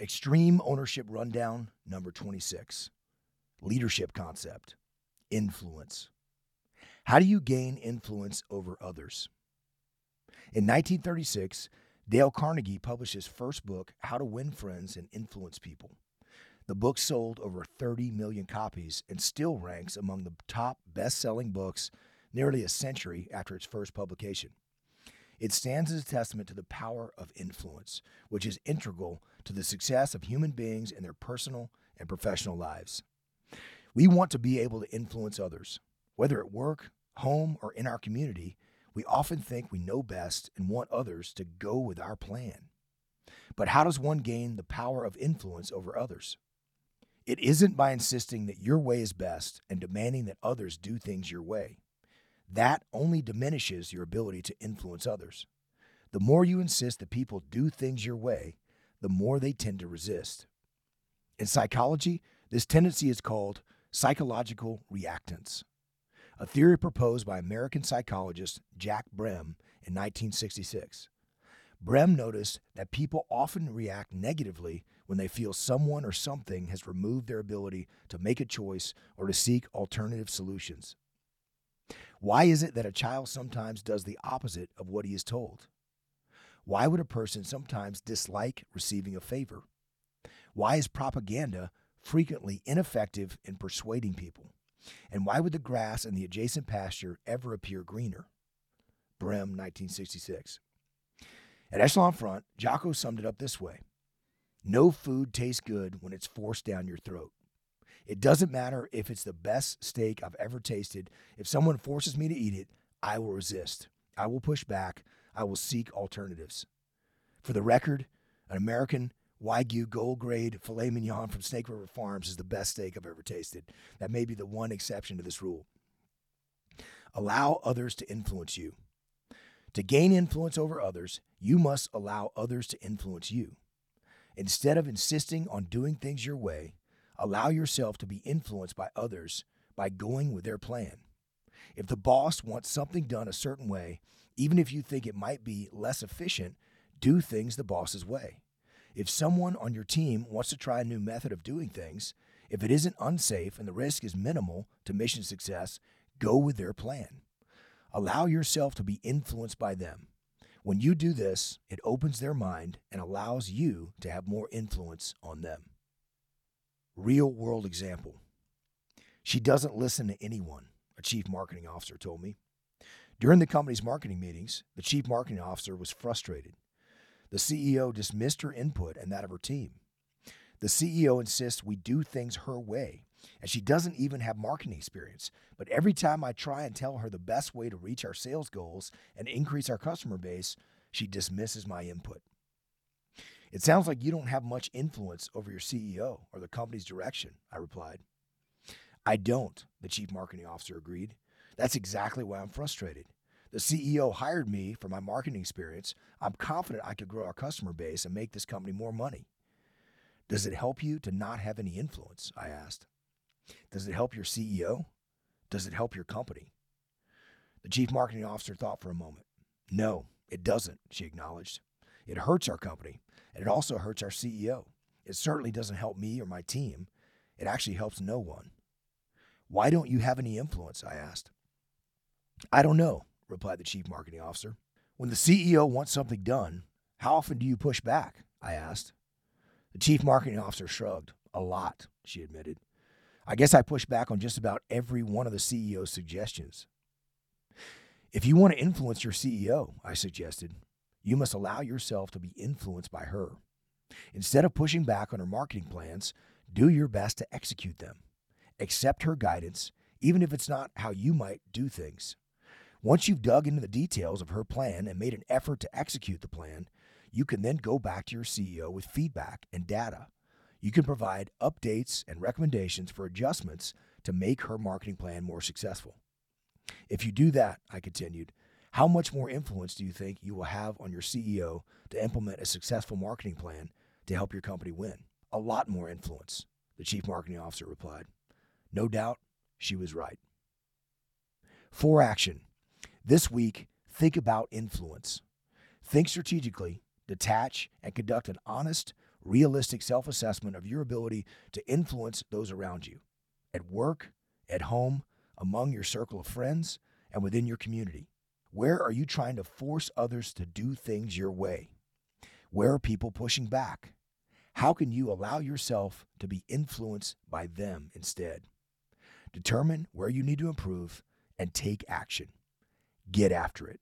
Extreme Ownership Rundown, number 26. Leadership Concept Influence. How do you gain influence over others? In 1936, Dale Carnegie published his first book, How to Win Friends and Influence People. The book sold over 30 million copies and still ranks among the top best selling books nearly a century after its first publication. It stands as a testament to the power of influence, which is integral to the success of human beings in their personal and professional lives. We want to be able to influence others. Whether at work, home, or in our community, we often think we know best and want others to go with our plan. But how does one gain the power of influence over others? It isn't by insisting that your way is best and demanding that others do things your way. That only diminishes your ability to influence others. The more you insist that people do things your way, the more they tend to resist. In psychology, this tendency is called psychological reactance, a theory proposed by American psychologist Jack Brehm in 1966. Brehm noticed that people often react negatively when they feel someone or something has removed their ability to make a choice or to seek alternative solutions. Why is it that a child sometimes does the opposite of what he is told? Why would a person sometimes dislike receiving a favor? Why is propaganda frequently ineffective in persuading people? And why would the grass in the adjacent pasture ever appear greener? Brehm, 1966. At Echelon Front, Jocko summed it up this way No food tastes good when it's forced down your throat. It doesn't matter if it's the best steak I've ever tasted. If someone forces me to eat it, I will resist. I will push back. I will seek alternatives. For the record, an American Wagyu gold grade filet mignon from Snake River Farms is the best steak I've ever tasted. That may be the one exception to this rule. Allow others to influence you. To gain influence over others, you must allow others to influence you. Instead of insisting on doing things your way, allow yourself to be influenced by others by going with their plan. If the boss wants something done a certain way, even if you think it might be less efficient, do things the boss's way. If someone on your team wants to try a new method of doing things, if it isn't unsafe and the risk is minimal to mission success, go with their plan. Allow yourself to be influenced by them. When you do this, it opens their mind and allows you to have more influence on them. Real world example. She doesn't listen to anyone, a chief marketing officer told me. During the company's marketing meetings, the chief marketing officer was frustrated. The CEO dismissed her input and that of her team. The CEO insists we do things her way, and she doesn't even have marketing experience. But every time I try and tell her the best way to reach our sales goals and increase our customer base, she dismisses my input. It sounds like you don't have much influence over your CEO or the company's direction, I replied. I don't, the chief marketing officer agreed. That's exactly why I'm frustrated. The CEO hired me for my marketing experience. I'm confident I could grow our customer base and make this company more money. Does it help you to not have any influence? I asked. Does it help your CEO? Does it help your company? The chief marketing officer thought for a moment. No, it doesn't, she acknowledged. It hurts our company, and it also hurts our CEO. It certainly doesn't help me or my team. It actually helps no one. Why don't you have any influence? I asked. I don't know, replied the chief marketing officer. When the CEO wants something done, how often do you push back? I asked. The chief marketing officer shrugged. A lot, she admitted. I guess I push back on just about every one of the CEO's suggestions. If you want to influence your CEO, I suggested, you must allow yourself to be influenced by her. Instead of pushing back on her marketing plans, do your best to execute them. Accept her guidance, even if it's not how you might do things. Once you've dug into the details of her plan and made an effort to execute the plan, you can then go back to your CEO with feedback and data. You can provide updates and recommendations for adjustments to make her marketing plan more successful. If you do that, I continued, how much more influence do you think you will have on your CEO to implement a successful marketing plan to help your company win? A lot more influence, the chief marketing officer replied. No doubt, she was right. For action. This week, think about influence. Think strategically, detach, and conduct an honest, realistic self assessment of your ability to influence those around you at work, at home, among your circle of friends, and within your community. Where are you trying to force others to do things your way? Where are people pushing back? How can you allow yourself to be influenced by them instead? Determine where you need to improve and take action. Get after it.